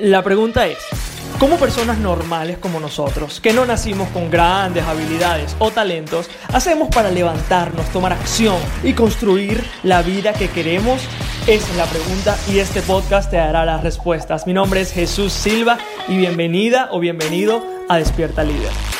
La pregunta es, ¿cómo personas normales como nosotros, que no nacimos con grandes habilidades o talentos, hacemos para levantarnos, tomar acción y construir la vida que queremos? Esa es la pregunta y este podcast te dará las respuestas. Mi nombre es Jesús Silva y bienvenida o bienvenido a Despierta Líder.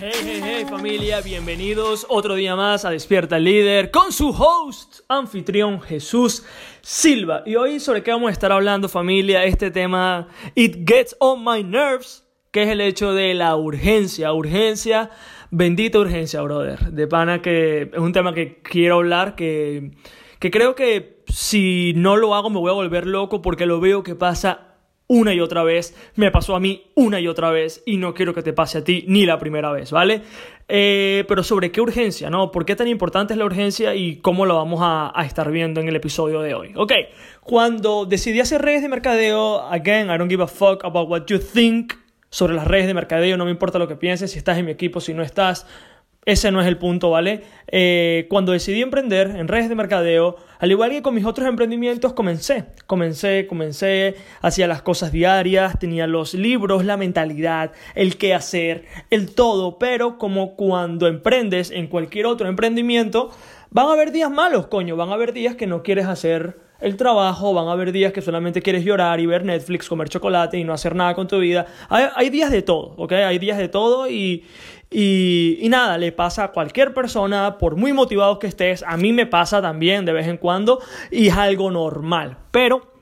Hey, hey, hey familia, bienvenidos otro día más a Despierta Líder con su host, anfitrión Jesús Silva. Y hoy sobre qué vamos a estar hablando familia, este tema It Gets On My Nerves, que es el hecho de la urgencia, urgencia, bendita urgencia, brother. De pana que es un tema que quiero hablar, que, que creo que si no lo hago me voy a volver loco porque lo veo que pasa una y otra vez, me pasó a mí una y otra vez y no quiero que te pase a ti ni la primera vez, ¿vale? Eh, pero sobre qué urgencia, ¿no? ¿Por qué tan importante es la urgencia y cómo lo vamos a, a, estar viendo en el episodio de hoy? Ok, cuando decidí hacer redes de mercadeo, again, I don't give a fuck about what you think sobre las redes de mercadeo, no me importa lo que pienses, si estás en mi equipo, si no estás, ese no es el punto, ¿vale? Eh, cuando decidí emprender en redes de mercadeo, al igual que con mis otros emprendimientos, comencé, comencé, comencé, hacía las cosas diarias, tenía los libros, la mentalidad, el qué hacer, el todo, pero como cuando emprendes en cualquier otro emprendimiento, van a haber días malos, coño, van a haber días que no quieres hacer el trabajo, van a haber días que solamente quieres llorar y ver Netflix, comer chocolate y no hacer nada con tu vida. Hay, hay días de todo, ¿ok? Hay días de todo y, y, y, nada, le pasa a cualquier persona, por muy motivados que estés, a mí me pasa también de vez en cuando y es algo normal. Pero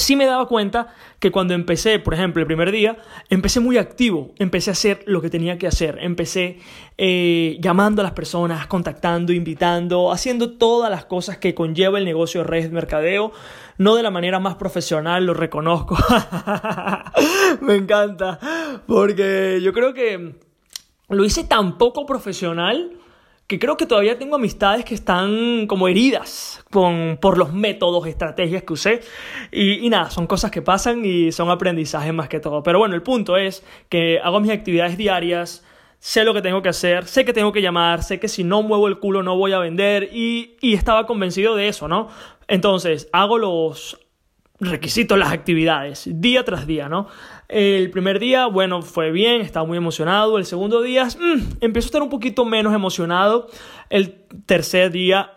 sí me daba cuenta que cuando empecé, por ejemplo, el primer día, empecé muy activo, empecé a hacer lo que tenía que hacer, empecé eh, llamando a las personas, contactando, invitando, haciendo todas las cosas que conlleva el negocio de redes de mercadeo, no de la manera más profesional, lo reconozco. me encanta, porque yo creo que lo hice tan poco profesional que creo que todavía tengo amistades que están como heridas con, por los métodos, estrategias que usé. Y, nada, son cosas que pasan y son aprendizajes más que todo. Pero bueno, el punto es que hago mis actividades diarias, sé lo que tengo que hacer, sé que tengo que llamar, sé que si no muevo el culo no voy a vender y, y estaba convencido de eso, ¿no? Entonces, hago los requisitos, las actividades, día tras día, ¿no? El primer día, bueno, fue bien, estaba muy emocionado. El segundo día, mmm, empiezo a estar un poquito menos emocionado. El tercer día,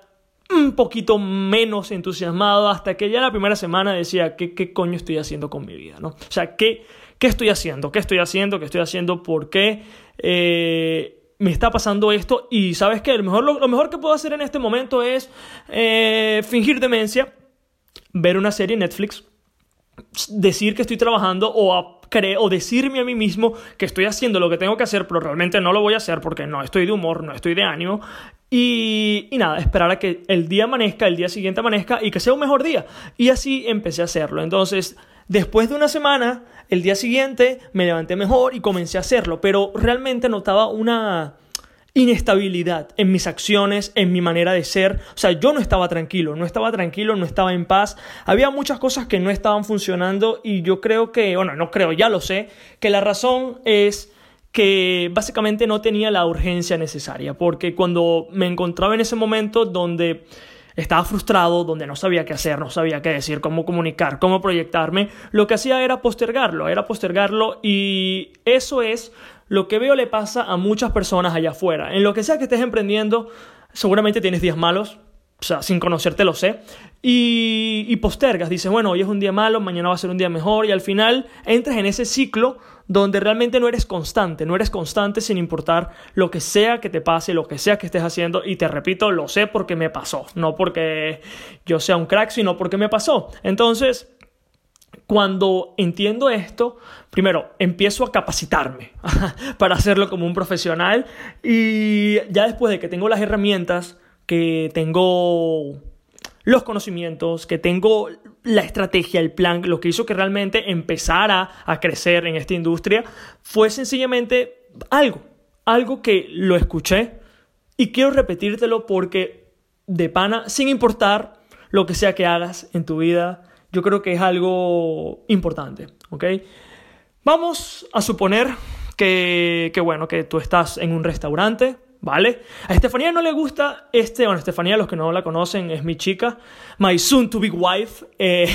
un poquito menos entusiasmado, hasta que ya la primera semana decía, ¿qué, qué coño estoy haciendo con mi vida, ¿no? O sea, ¿qué, qué estoy haciendo? ¿Qué estoy haciendo? ¿Qué estoy haciendo? ¿Por qué? Eh, me está pasando esto y sabes que lo mejor, lo, lo, mejor que puedo hacer en este momento es eh, fingir demencia ver una serie en Netflix, decir que estoy trabajando o, a, o decirme a mí mismo que estoy haciendo lo que tengo que hacer, pero realmente no lo voy a hacer porque no estoy de humor, no estoy de ánimo. Y, y nada, esperar a que el día amanezca, el día siguiente amanezca y que sea un mejor día. Y así empecé a hacerlo. Entonces, después de una semana, el día siguiente me levanté mejor y comencé a hacerlo, pero realmente notaba una inestabilidad en mis acciones, en mi manera de ser. O sea, yo no estaba tranquilo, no estaba tranquilo, no estaba en paz. Había muchas cosas que no estaban funcionando y yo creo que, bueno, no creo, ya lo sé, que la razón es que básicamente no tenía la urgencia necesaria, porque cuando me encontraba en ese momento donde estaba frustrado, donde no sabía qué hacer, no sabía qué decir, cómo comunicar, cómo proyectarme, lo que hacía era postergarlo, era postergarlo y eso es lo que veo le pasa a muchas personas allá afuera. En lo que sea que estés emprendiendo, seguramente tienes días malos, o sea, sin conocerte lo sé, y, y, postergas, dices, bueno, hoy es un día malo, mañana va a ser un día mejor, y al final entras en ese ciclo donde realmente no eres constante, no eres constante sin importar lo que sea que te pase, lo que sea que estés haciendo, y te repito, lo sé porque me pasó, no porque yo sea un crack, sino porque me pasó. Entonces, cuando entiendo esto, primero empiezo a capacitarme para hacerlo como un profesional y ya después de que tengo las herramientas, que tengo los conocimientos, que tengo la estrategia, el plan, lo que hizo que realmente empezara a crecer en esta industria, fue sencillamente algo, algo que lo escuché y quiero repetírtelo porque de pana, sin importar lo que sea que hagas en tu vida, yo creo que es algo importante, ¿ok? Vamos a suponer que, que, bueno, que tú estás en un restaurante, ¿vale? A Estefanía no le gusta este, bueno, Estefanía, los que no la conocen, es mi chica, my soon to be wife, eh,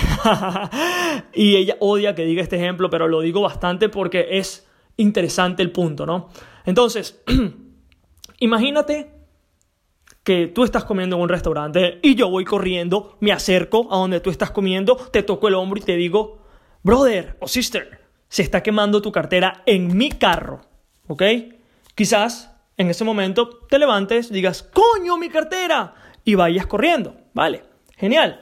y ella odia que diga este ejemplo, pero lo digo bastante porque es interesante el punto, ¿no? Entonces, imagínate que tú estás comiendo en un restaurante y yo voy corriendo, me acerco a donde tú estás comiendo, te toco el hombro y te digo, brother o sister, se está quemando tu cartera en mi carro, ¿ok? Quizás en ese momento te levantes, digas, coño, mi cartera, y vayas corriendo, ¿vale? Genial.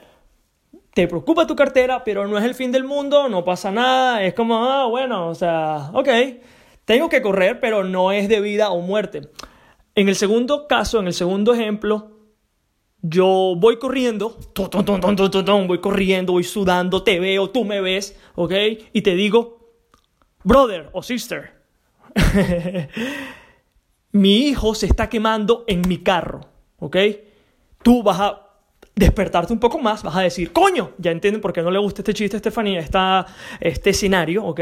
Te preocupa tu cartera, pero no es el fin del mundo, no pasa nada, es como, ah, bueno, o sea, ok, tengo que correr, pero no es de vida o muerte. En el segundo caso, en el segundo ejemplo, yo voy corriendo, voy corriendo, voy sudando, te veo, tú me ves, ¿ok? Y te digo, brother o sister, mi hijo se está quemando en mi carro, ¿ok? Tú vas a despertarte un poco más, vas a decir, coño, ya entienden por qué no le gusta este chiste a Estefanía, este escenario, ¿ok?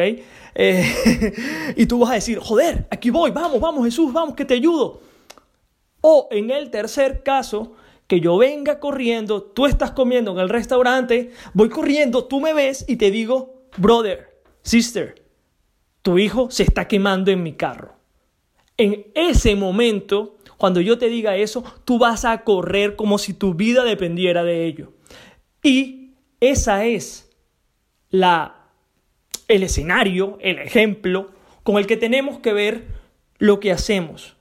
Eh, y tú vas a decir, joder, aquí voy, vamos, vamos, Jesús, vamos, que te ayudo. O en el tercer caso, que yo venga corriendo, tú estás comiendo en el restaurante, voy corriendo, tú me ves y te digo, brother, sister, tu hijo se está quemando en mi carro. En ese momento, cuando yo te diga eso, tú vas a correr como si tu vida dependiera de ello. Y esa es la el escenario, el ejemplo con el que tenemos que ver lo que hacemos.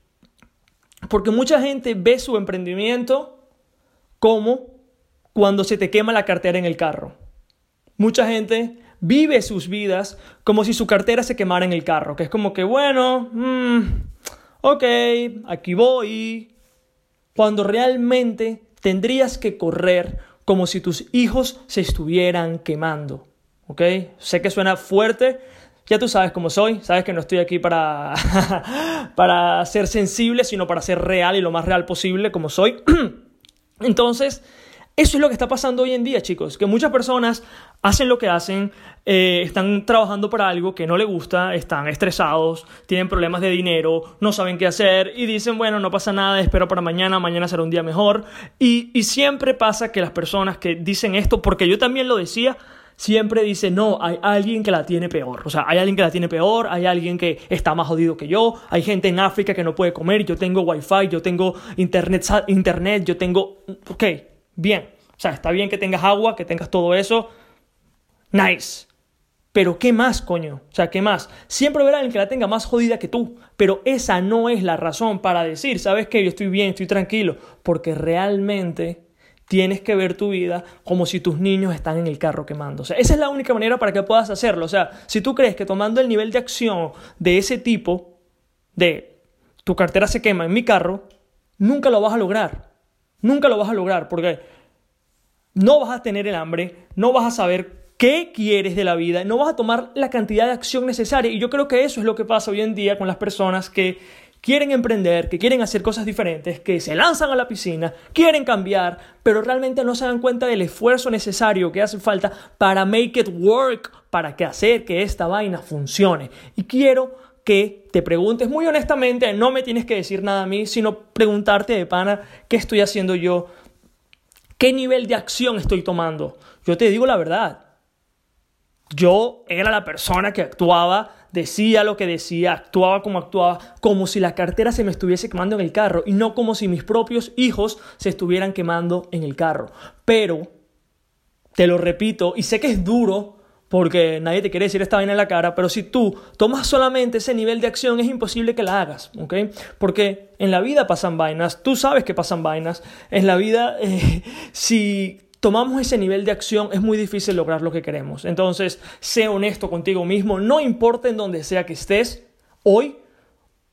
Porque mucha gente ve su emprendimiento como cuando se te quema la cartera en el carro. Mucha gente vive sus vidas como si su cartera se quemara en el carro, que es como que, bueno, mm, ok, aquí voy. Cuando realmente tendrías que correr como si tus hijos se estuvieran quemando. ¿Ok? Sé que suena fuerte, ya tú sabes cómo soy, sabes que no estoy aquí para, para ser sensible, sino para ser real y lo más real posible como soy. Entonces, eso es lo que está pasando hoy en día, chicos, que muchas personas hacen lo que hacen, eh, están trabajando para algo que no les gusta, están estresados, tienen problemas de dinero, no saben qué hacer y dicen, bueno, no pasa nada, espero para mañana, mañana será un día mejor. Y, y siempre pasa que las personas que dicen esto, porque yo también lo decía, siempre dice, no, hay alguien que la tiene peor. O sea, hay alguien que la tiene peor, hay alguien que está más jodido que yo, hay gente en África que no puede comer, yo tengo wifi, yo tengo internet, internet yo tengo... Ok, bien. O sea, está bien que tengas agua, que tengas todo eso. Nice. Pero ¿qué más, coño? O sea, ¿qué más? Siempre habrá alguien que la tenga más jodida que tú, pero esa no es la razón para decir, ¿sabes qué? Yo estoy bien, estoy tranquilo, porque realmente tienes que ver tu vida como si tus niños están en el carro quemándose. esa es la única manera para que puedas hacerlo. O sea, si tú crees que tomando el nivel de acción de ese tipo, de tu cartera se quema en mi carro, nunca lo vas a lograr. Nunca lo vas a lograr porque no vas a tener el hambre, no vas a saber qué quieres de la vida, no vas a tomar la cantidad de acción necesaria. Y yo creo que eso es lo que pasa hoy en día con las personas que quieren emprender, que quieren hacer cosas diferentes, que se lanzan a la piscina, quieren cambiar, pero realmente no se dan cuenta del esfuerzo necesario que hace falta para make it work, para que hacer que esta vaina funcione. Y quiero que te preguntes muy honestamente, no me tienes que decir nada a mí, sino preguntarte de pana qué estoy haciendo yo, qué nivel de acción estoy tomando. Yo te digo la verdad. Yo era la persona que actuaba decía lo que decía, actuaba como actuaba, como si la cartera se me estuviese quemando en el carro y no como si mis propios hijos se estuvieran quemando en el carro. Pero, te lo repito, y sé que es duro porque nadie te quiere decir esta vaina en la cara, pero si tú tomas solamente ese nivel de acción es imposible que la hagas, ¿ok? Porque en la vida pasan vainas, tú sabes que pasan vainas, en la vida eh, si tomamos ese nivel de acción, es muy difícil lograr lo que queremos. Entonces, sé honesto contigo mismo, no importa en donde sea que estés hoy.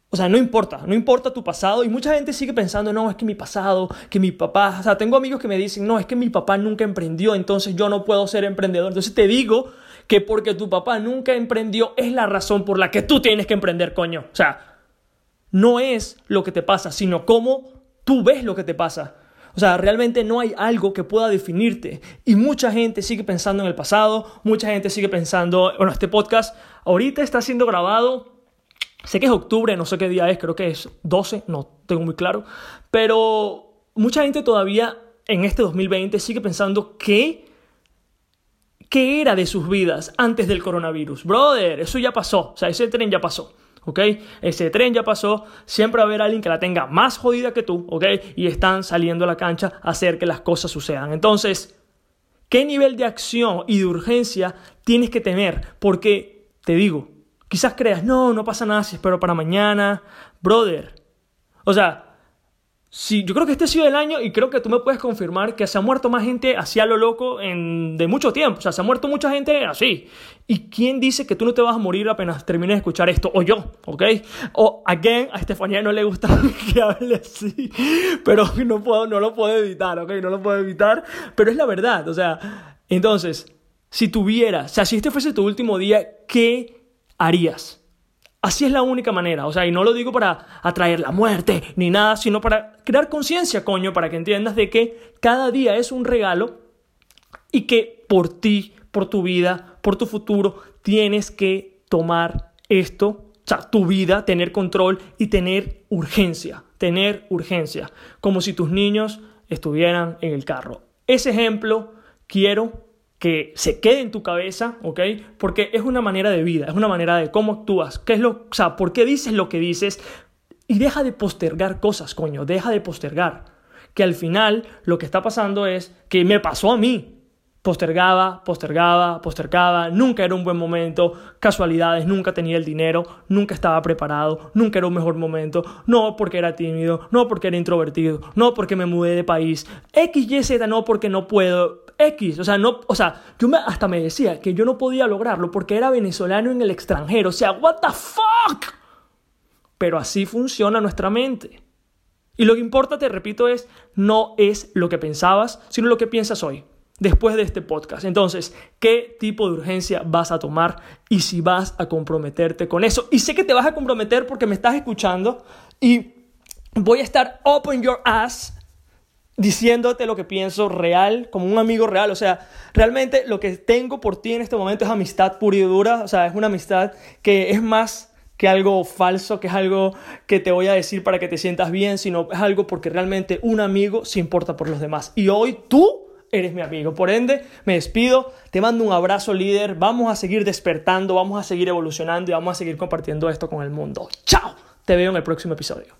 O sea, no importa, no importa tu pasado. Y mucha gente sigue pensando, no, es que mi pasado, que mi papá, o sea, tengo amigos que me dicen, no, es que mi papá nunca emprendió, entonces yo no puedo ser emprendedor. Entonces te digo que porque tu papá nunca emprendió es la razón por la que tú tienes que emprender, coño. O sea, no es lo que te pasa, sino cómo tú ves lo que te pasa. O sea, realmente no hay algo que pueda definirte. Y mucha gente sigue pensando en el pasado, mucha gente sigue pensando, bueno, este podcast ahorita está siendo grabado, sé que es octubre, no sé qué día es, creo que es 12, no, tengo muy claro. Pero mucha gente todavía en este 2020 sigue pensando que qué era de sus vidas antes del coronavirus. Brother, eso ya pasó, o sea, ese tren ya pasó. ¿ok? Ese tren ya pasó, siempre va a haber alguien que la tenga más jodida que tú, ¿ok? Y están saliendo a la cancha a hacer que las cosas sucedan. Entonces, ¿qué nivel de acción y de urgencia tienes que tener? Porque, te digo, quizás creas, no, no pasa nada si espero para mañana, brother. O sea, Sí, yo creo que este ha sido el año y creo que tú me puedes confirmar que se ha muerto más gente así a lo loco en, de mucho tiempo. O sea, se ha muerto mucha gente así. ¿Y quién dice que tú no te vas a morir apenas termines de escuchar esto? O yo, ¿ok? O, again, a Estefanía no le gusta que hable así. Pero no, puedo, no lo puedo evitar, ¿ok? No lo puedo evitar. Pero es la verdad, o sea. Entonces, si tuvieras, o sea, si este fuese tu último día, ¿qué harías? Así es la única manera, o sea, y no lo digo para atraer la muerte ni nada, sino para crear conciencia, coño, para que entiendas de que cada día es un regalo y que por ti, por tu vida, por tu futuro, tienes que tomar esto, o sea, tu vida, tener control y tener urgencia, tener urgencia, como si tus niños estuvieran en el carro. Ese ejemplo quiero que se quede en tu cabeza, ¿ok? Porque es una manera de vida, es una manera de cómo actúas, qué es lo, o sea, por qué dices lo que dices y deja de postergar cosas, coño, deja de postergar. Que al final lo que está pasando es que me pasó a mí, postergaba, postergaba, postergaba, nunca era un buen momento, casualidades, nunca tenía el dinero, nunca estaba preparado, nunca era un mejor momento, no porque era tímido, no porque era introvertido, no porque me mudé de país, X, Y, Z, no porque no puedo, X, o sea, no, o sea, yo me, hasta me decía que yo no podía lograrlo porque era venezolano en el extranjero, o sea, what the fuck. Pero así funciona nuestra mente. Y lo que importa, te repito, es no es lo que pensabas, sino lo que piensas hoy después de este podcast. Entonces, ¿qué tipo de urgencia vas a tomar y si vas a comprometerte con eso? Y sé que te vas a comprometer porque me estás escuchando y voy a estar open your ass diciéndote lo que pienso real, como un amigo real. O sea, realmente lo que tengo por ti en este momento es amistad pura y dura. O sea, es una amistad que es más que algo falso, que es algo que te voy a decir para que te sientas bien, sino es algo porque realmente un amigo se importa por los demás. Y hoy tú eres mi amigo. Por ende, me despido, te mando un abrazo líder, vamos a seguir despertando, vamos a seguir evolucionando y vamos a seguir compartiendo esto con el mundo. Chao, te veo en el próximo episodio.